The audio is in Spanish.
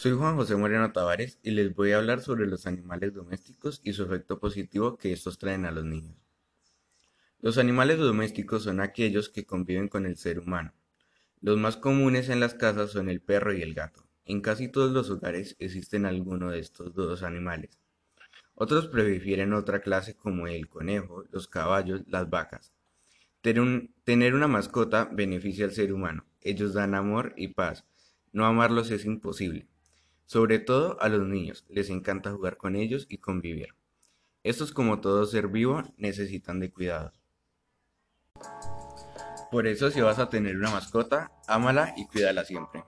Soy Juan José Moreno Tavares y les voy a hablar sobre los animales domésticos y su efecto positivo que estos traen a los niños. Los animales domésticos son aquellos que conviven con el ser humano. Los más comunes en las casas son el perro y el gato. En casi todos los hogares existen alguno de estos dos animales. Otros prefieren otra clase como el conejo, los caballos, las vacas. Tener una mascota beneficia al ser humano. Ellos dan amor y paz. No amarlos es imposible. Sobre todo a los niños, les encanta jugar con ellos y convivir. Estos como todo ser vivo necesitan de cuidado. Por eso si vas a tener una mascota, ámala y cuídala siempre.